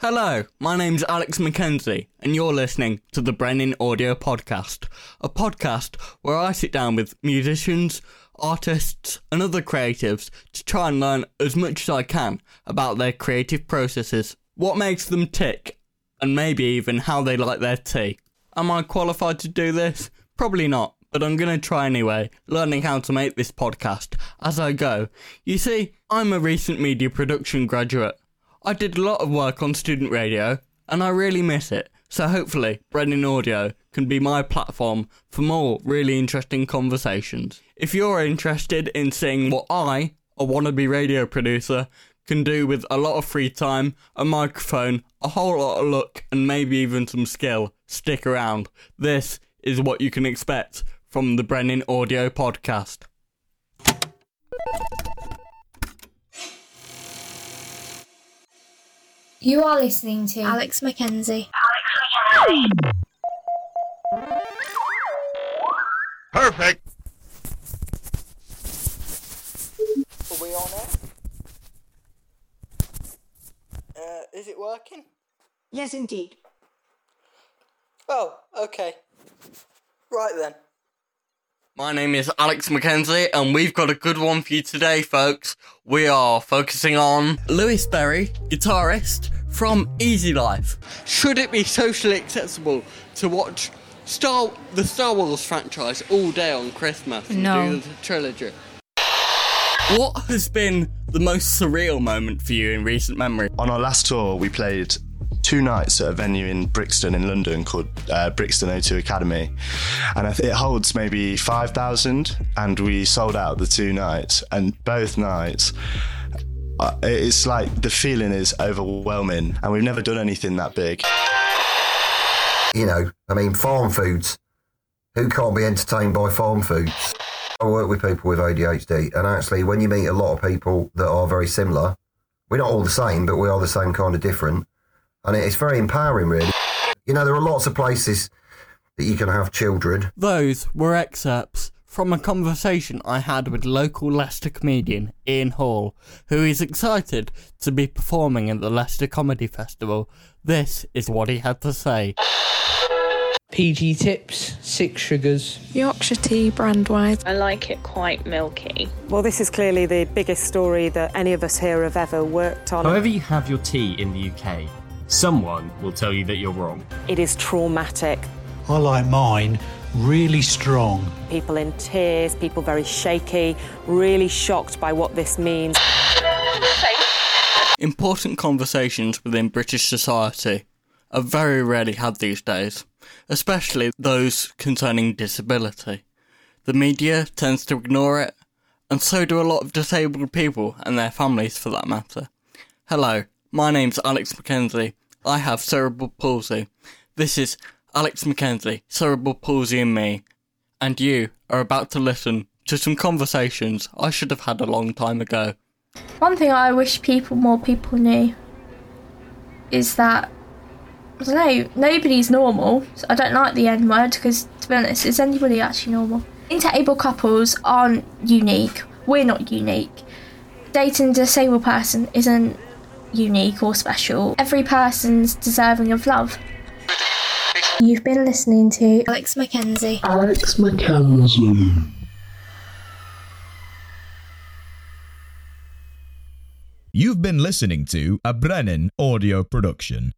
Hello, my name's Alex McKenzie, and you're listening to the Brenin Audio Podcast, a podcast where I sit down with musicians, artists, and other creatives to try and learn as much as I can about their creative processes, what makes them tick, and maybe even how they like their tea. Am I qualified to do this? Probably not, but I'm going to try anyway, learning how to make this podcast as I go. You see, I'm a recent media production graduate. I did a lot of work on student radio, and I really miss it. So hopefully, Brenin Audio can be my platform for more really interesting conversations. If you're interested in seeing what I, a wannabe radio producer, can do with a lot of free time, a microphone, a whole lot of luck, and maybe even some skill, stick around. This is what you can expect from the Brenin Audio Podcast. You are listening to Alex McKenzie. Perfect. Are we on it? Uh, is it working? Yes, indeed. Oh, okay. Right then. My name is Alex McKenzie, and we've got a good one for you today, folks. We are focusing on Lewis Berry, guitarist from Easy Life. Should it be socially acceptable to watch Star the Star Wars franchise all day on Christmas and No. do the trilogy? What has been the most surreal moment for you in recent memory? On our last tour, we played two nights at a venue in Brixton in London called uh, Brixton O2 Academy, and it holds maybe five thousand, and we sold out the two nights, and both nights. Uh, it's like the feeling is overwhelming, and we've never done anything that big. you know, I mean, Farmfoods. Who can't be entertained by Farmfoods? I work with people with ADHD, and actually, when you meet a lot of people that are very similar, we're not all the same, but we are the same kind of different. And it's very empowering, really. You know, there are lots of places that you can have children. Those were excerpts from a conversation I had with local Leicester comedian Ian Hall, who is excited to be performing at the Leicester Comedy Festival. This is what he had to say. PG tips, six sugars. Yorkshire tea brand wise. I like it quite milky. Well, this is clearly the biggest story that any of us here have ever worked on. However, you have your tea in the UK, someone will tell you that you're wrong. It is traumatic. I like mine really strong. People in tears, people very shaky, really shocked by what this means. Important conversations within British society are very rarely had these days, especially those concerning disability. The media tends to ignore it, and so do a lot of disabled people and their families for that matter. Hello, my name's Alex McKenzie. I have cerebral palsy. This is Alex McKenzie, cerebral palsy and me, and you are about to listen to some conversations I should have had a long time ago. One thing I wish people, more people knew, is that I don't know. Nobody's normal. I don't like the N word because, to be honest, is anybody actually normal? Interable couples aren't unique. We're not unique. Dating a disabled person isn't unique or special. Every person's deserving of love. You've been listening to Alex McKenzie. Alex McKenzie. You've been listening to a Brenin audio production.